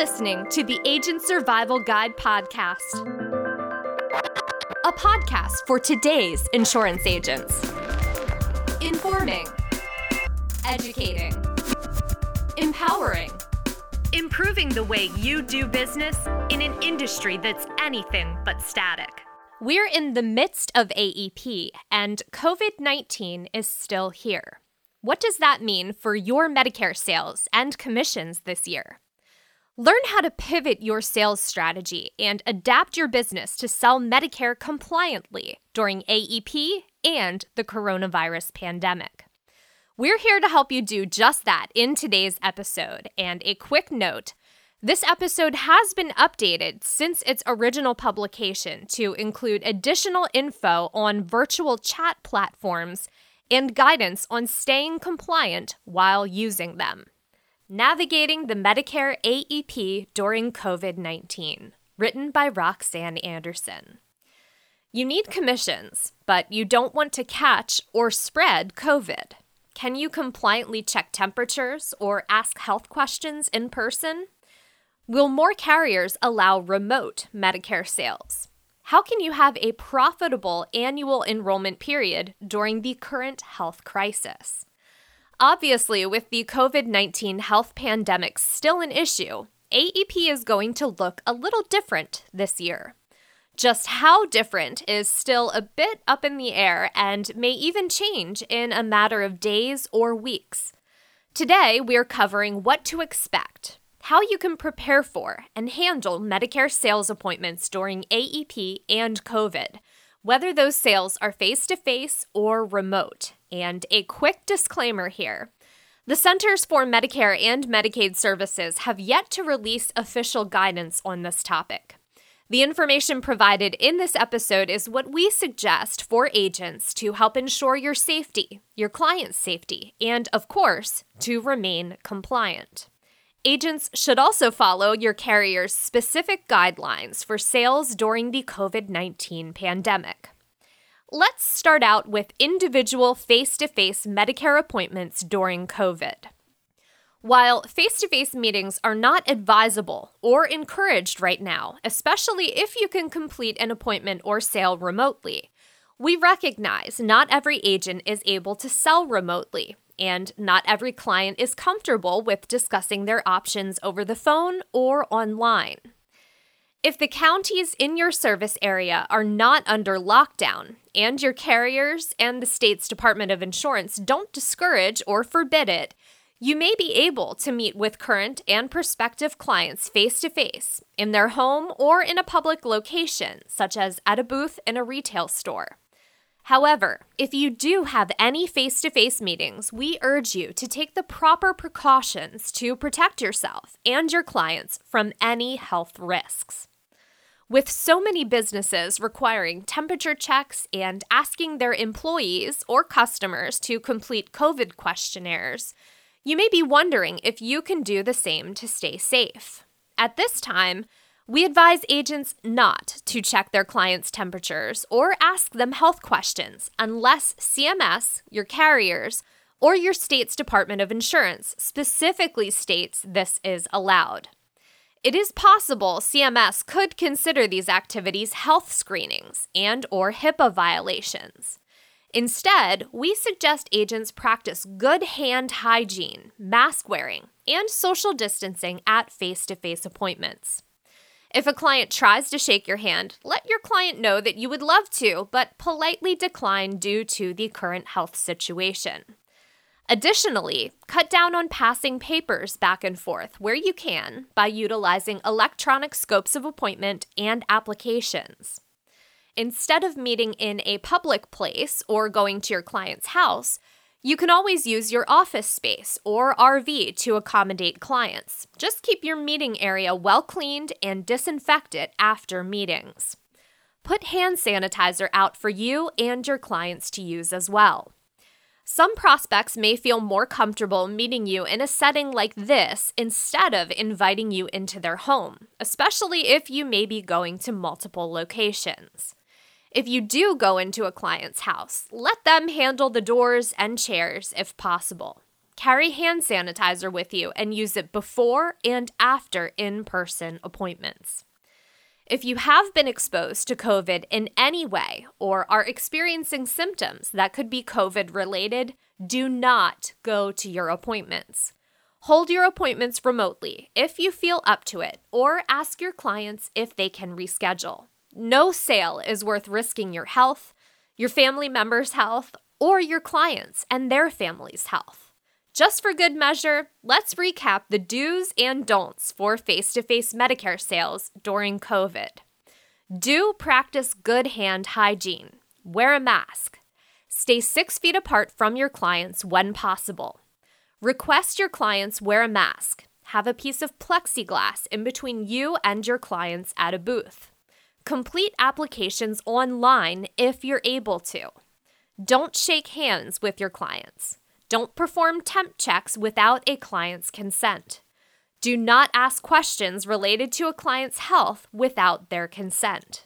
listening to the Agent Survival Guide podcast, a podcast for today's insurance agents. Informing, educating, empowering, improving the way you do business in an industry that's anything but static. We're in the midst of AEP, and COVID 19 is still here. What does that mean for your Medicare sales and commissions this year? Learn how to pivot your sales strategy and adapt your business to sell Medicare compliantly during AEP and the coronavirus pandemic. We're here to help you do just that in today's episode. And a quick note this episode has been updated since its original publication to include additional info on virtual chat platforms and guidance on staying compliant while using them. Navigating the Medicare AEP during COVID 19, written by Roxanne Anderson. You need commissions, but you don't want to catch or spread COVID. Can you compliantly check temperatures or ask health questions in person? Will more carriers allow remote Medicare sales? How can you have a profitable annual enrollment period during the current health crisis? Obviously, with the COVID 19 health pandemic still an issue, AEP is going to look a little different this year. Just how different is still a bit up in the air and may even change in a matter of days or weeks. Today, we're covering what to expect, how you can prepare for and handle Medicare sales appointments during AEP and COVID, whether those sales are face to face or remote. And a quick disclaimer here. The Centers for Medicare and Medicaid Services have yet to release official guidance on this topic. The information provided in this episode is what we suggest for agents to help ensure your safety, your client's safety, and, of course, to remain compliant. Agents should also follow your carrier's specific guidelines for sales during the COVID 19 pandemic. Let's start out with individual face to face Medicare appointments during COVID. While face to face meetings are not advisable or encouraged right now, especially if you can complete an appointment or sale remotely, we recognize not every agent is able to sell remotely, and not every client is comfortable with discussing their options over the phone or online. If the counties in your service area are not under lockdown, and your carriers and the state's Department of Insurance don't discourage or forbid it, you may be able to meet with current and prospective clients face to face in their home or in a public location, such as at a booth in a retail store. However, if you do have any face to face meetings, we urge you to take the proper precautions to protect yourself and your clients from any health risks. With so many businesses requiring temperature checks and asking their employees or customers to complete COVID questionnaires, you may be wondering if you can do the same to stay safe. At this time, we advise agents not to check their clients' temperatures or ask them health questions unless CMS, your carriers, or your state's Department of Insurance specifically states this is allowed. It is possible CMS could consider these activities health screenings and or HIPAA violations. Instead, we suggest agents practice good hand hygiene, mask wearing, and social distancing at face-to-face appointments. If a client tries to shake your hand, let your client know that you would love to, but politely decline due to the current health situation. Additionally, cut down on passing papers back and forth where you can by utilizing electronic scopes of appointment and applications. Instead of meeting in a public place or going to your client's house, you can always use your office space or RV to accommodate clients. Just keep your meeting area well cleaned and disinfect it after meetings. Put hand sanitizer out for you and your clients to use as well. Some prospects may feel more comfortable meeting you in a setting like this instead of inviting you into their home, especially if you may be going to multiple locations. If you do go into a client's house, let them handle the doors and chairs if possible. carry hand sanitizer with you and use it before and after in person appointments. If you have been exposed to COVID in any way or are experiencing symptoms that could be COVID related, do not go to your appointments. Hold your appointments remotely if you feel up to it, or ask your clients if they can reschedule. No sale is worth risking your health, your family members' health, or your clients and their families' health. Just for good measure, let's recap the do's and don'ts for face to face Medicare sales during COVID. Do practice good hand hygiene. Wear a mask. Stay six feet apart from your clients when possible. Request your clients wear a mask. Have a piece of plexiglass in between you and your clients at a booth. Complete applications online if you're able to. Don't shake hands with your clients. Don't perform temp checks without a client's consent. Do not ask questions related to a client's health without their consent.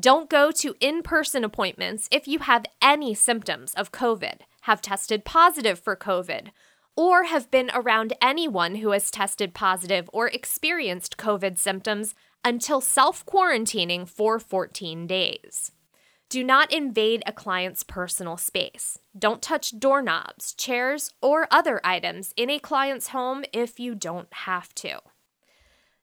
Don't go to in person appointments if you have any symptoms of COVID, have tested positive for COVID, or have been around anyone who has tested positive or experienced COVID symptoms until self quarantining for 14 days. Do not invade a client's personal space. Don't touch doorknobs, chairs, or other items in a client's home if you don't have to.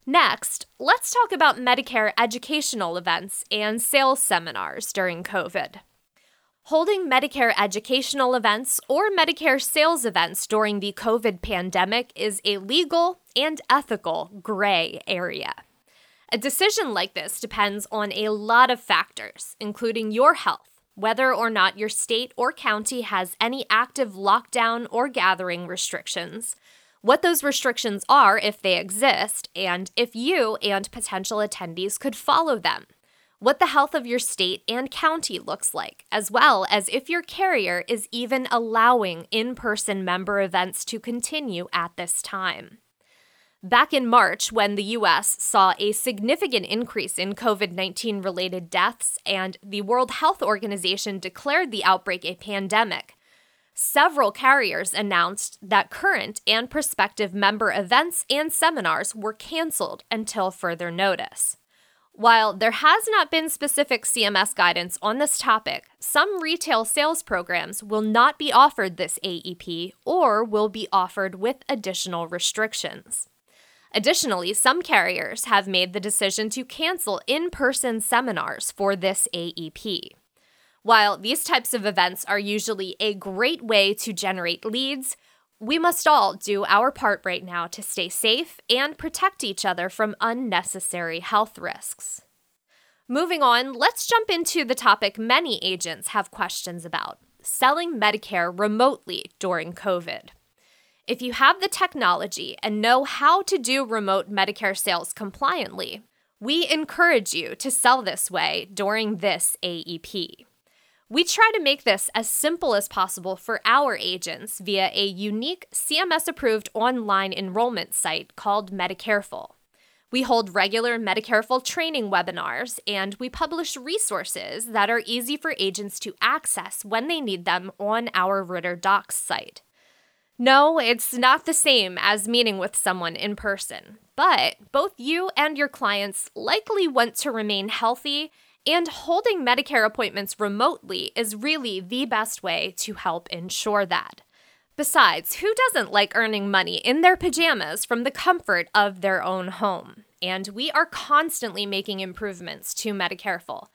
Next, let's talk about Medicare educational events and sales seminars during COVID. Holding Medicare educational events or Medicare sales events during the COVID pandemic is a legal and ethical gray area. A decision like this depends on a lot of factors, including your health, whether or not your state or county has any active lockdown or gathering restrictions, what those restrictions are if they exist, and if you and potential attendees could follow them what the health of your state and county looks like, as well as if your carrier is even allowing in person member events to continue at this time. Back in March, when the US saw a significant increase in COVID 19 related deaths and the World Health Organization declared the outbreak a pandemic, several carriers announced that current and prospective member events and seminars were canceled until further notice. While there has not been specific CMS guidance on this topic, some retail sales programs will not be offered this AEP or will be offered with additional restrictions. Additionally, some carriers have made the decision to cancel in person seminars for this AEP. While these types of events are usually a great way to generate leads, we must all do our part right now to stay safe and protect each other from unnecessary health risks. Moving on, let's jump into the topic many agents have questions about selling Medicare remotely during COVID. If you have the technology and know how to do remote Medicare sales compliantly, we encourage you to sell this way during this AEP. We try to make this as simple as possible for our agents via a unique CMS approved online enrollment site called Medicareful. We hold regular Medicareful training webinars and we publish resources that are easy for agents to access when they need them on our Ritter Docs site. No, it's not the same as meeting with someone in person, but both you and your clients likely want to remain healthy and holding Medicare appointments remotely is really the best way to help ensure that. Besides, who doesn't like earning money in their pajamas from the comfort of their own home? And we are constantly making improvements to Medicareful,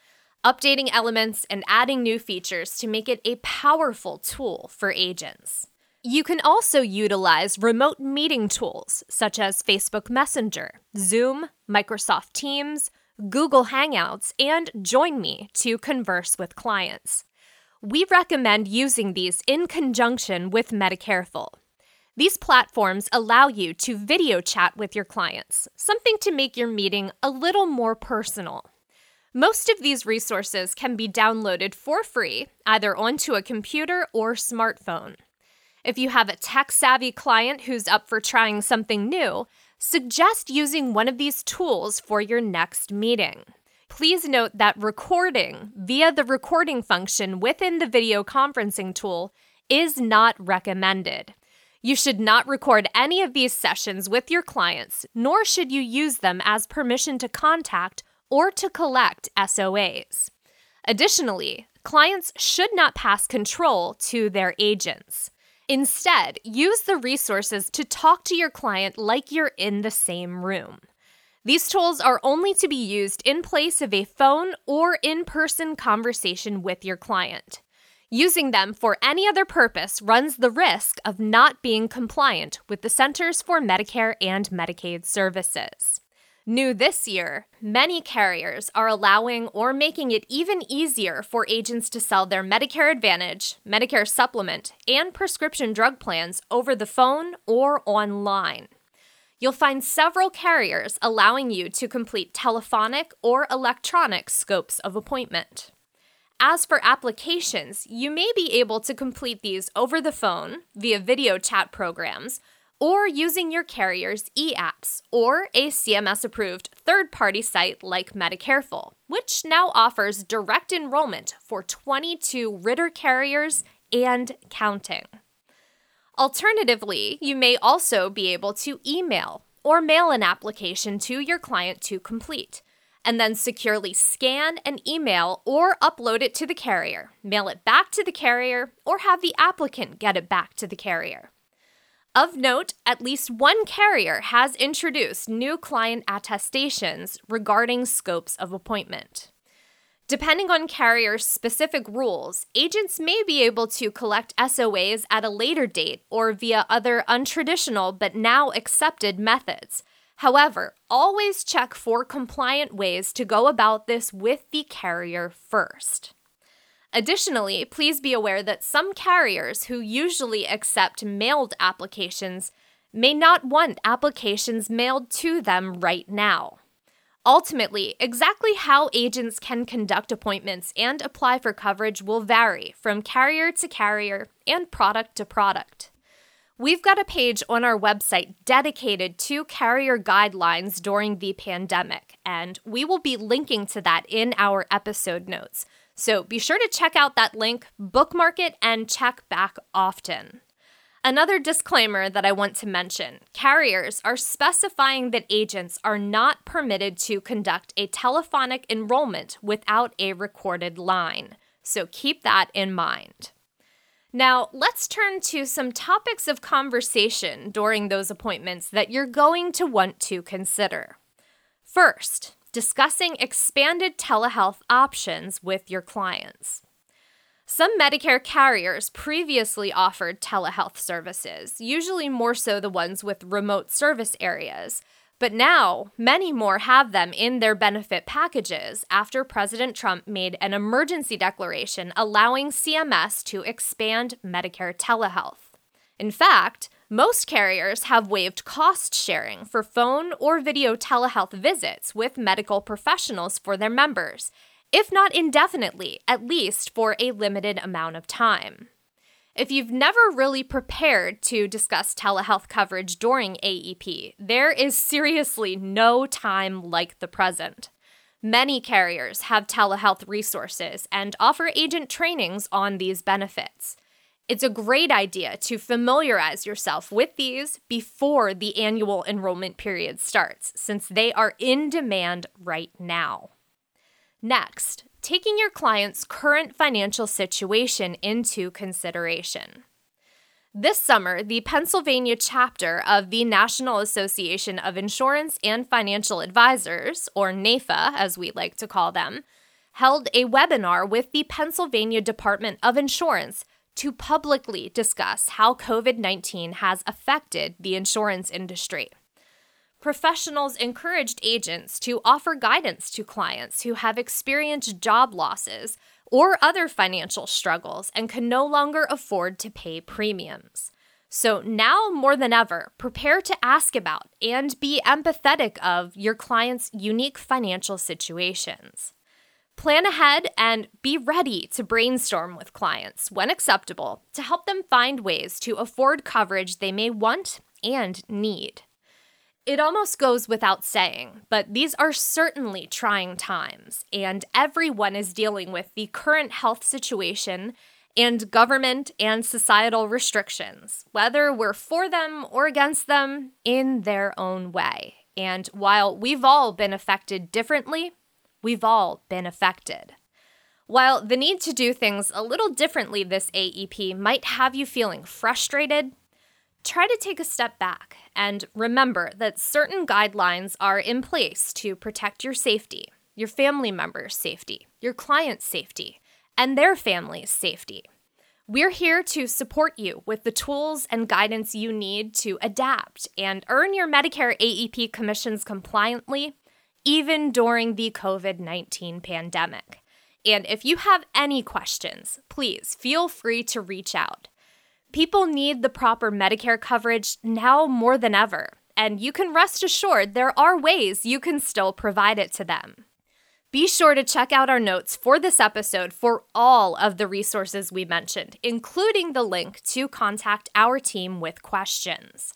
updating elements and adding new features to make it a powerful tool for agents. You can also utilize remote meeting tools such as Facebook Messenger, Zoom, Microsoft Teams, Google Hangouts, and Join Me to converse with clients. We recommend using these in conjunction with Medicareful. These platforms allow you to video chat with your clients, something to make your meeting a little more personal. Most of these resources can be downloaded for free, either onto a computer or smartphone. If you have a tech savvy client who's up for trying something new, suggest using one of these tools for your next meeting. Please note that recording via the recording function within the video conferencing tool is not recommended. You should not record any of these sessions with your clients, nor should you use them as permission to contact or to collect SOAs. Additionally, clients should not pass control to their agents. Instead, use the resources to talk to your client like you're in the same room. These tools are only to be used in place of a phone or in person conversation with your client. Using them for any other purpose runs the risk of not being compliant with the Centers for Medicare and Medicaid Services. New this year, many carriers are allowing or making it even easier for agents to sell their Medicare Advantage, Medicare Supplement, and prescription drug plans over the phone or online. You'll find several carriers allowing you to complete telephonic or electronic scopes of appointment. As for applications, you may be able to complete these over the phone via video chat programs or using your carrier's e apps or a CMS approved third party site like Medicareful, which now offers direct enrollment for 22 Ritter carriers and counting. Alternatively, you may also be able to email or mail an application to your client to complete and then securely scan an email or upload it to the carrier, mail it back to the carrier, or have the applicant get it back to the carrier. Of note, at least one carrier has introduced new client attestations regarding scopes of appointment. Depending on carrier specific rules, agents may be able to collect SOAs at a later date or via other untraditional but now accepted methods, However, always check for compliant ways to go about this with the carrier first. Additionally, please be aware that some carriers who usually accept mailed applications may not want applications mailed to them right now. Ultimately, exactly how agents can conduct appointments and apply for coverage will vary from carrier to carrier and product to product. We've got a page on our website dedicated to carrier guidelines during the pandemic, and we will be linking to that in our episode notes. So be sure to check out that link, bookmark it, and check back often. Another disclaimer that I want to mention carriers are specifying that agents are not permitted to conduct a telephonic enrollment without a recorded line. So keep that in mind. Now, let's turn to some topics of conversation during those appointments that you're going to want to consider. First, discussing expanded telehealth options with your clients. Some Medicare carriers previously offered telehealth services, usually more so the ones with remote service areas, but now, many more have them in their benefit packages after President Trump made an emergency declaration allowing CMS to expand Medicare telehealth. In fact, most carriers have waived cost sharing for phone or video telehealth visits with medical professionals for their members, if not indefinitely, at least for a limited amount of time. If you've never really prepared to discuss telehealth coverage during AEP, there is seriously no time like the present. Many carriers have telehealth resources and offer agent trainings on these benefits. It's a great idea to familiarize yourself with these before the annual enrollment period starts, since they are in demand right now. Next, taking your client's current financial situation into consideration. This summer, the Pennsylvania chapter of the National Association of Insurance and Financial Advisors, or NAIFA as we like to call them, held a webinar with the Pennsylvania Department of Insurance to publicly discuss how COVID 19 has affected the insurance industry professionals encouraged agents to offer guidance to clients who have experienced job losses or other financial struggles and can no longer afford to pay premiums. So now more than ever, prepare to ask about and be empathetic of your client's unique financial situations. Plan ahead and be ready to brainstorm with clients when acceptable to help them find ways to afford coverage they may want and need. It almost goes without saying, but these are certainly trying times, and everyone is dealing with the current health situation and government and societal restrictions, whether we're for them or against them, in their own way. And while we've all been affected differently, we've all been affected. While the need to do things a little differently this AEP might have you feeling frustrated, try to take a step back and remember that certain guidelines are in place to protect your safety, your family members' safety, your clients' safety, and their families' safety. We're here to support you with the tools and guidance you need to adapt and earn your Medicare AEP commissions compliantly, even during the COVID 19 pandemic. And if you have any questions, please feel free to reach out. People need the proper Medicare coverage now more than ever, and you can rest assured there are ways you can still provide it to them. Be sure to check out our notes for this episode for all of the resources we mentioned, including the link to contact our team with questions.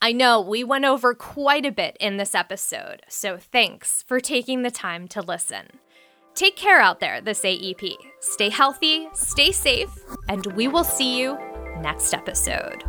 I know we went over quite a bit in this episode, so thanks for taking the time to listen. Take care out there this AEP. Stay healthy, stay safe, and we will see you next episode.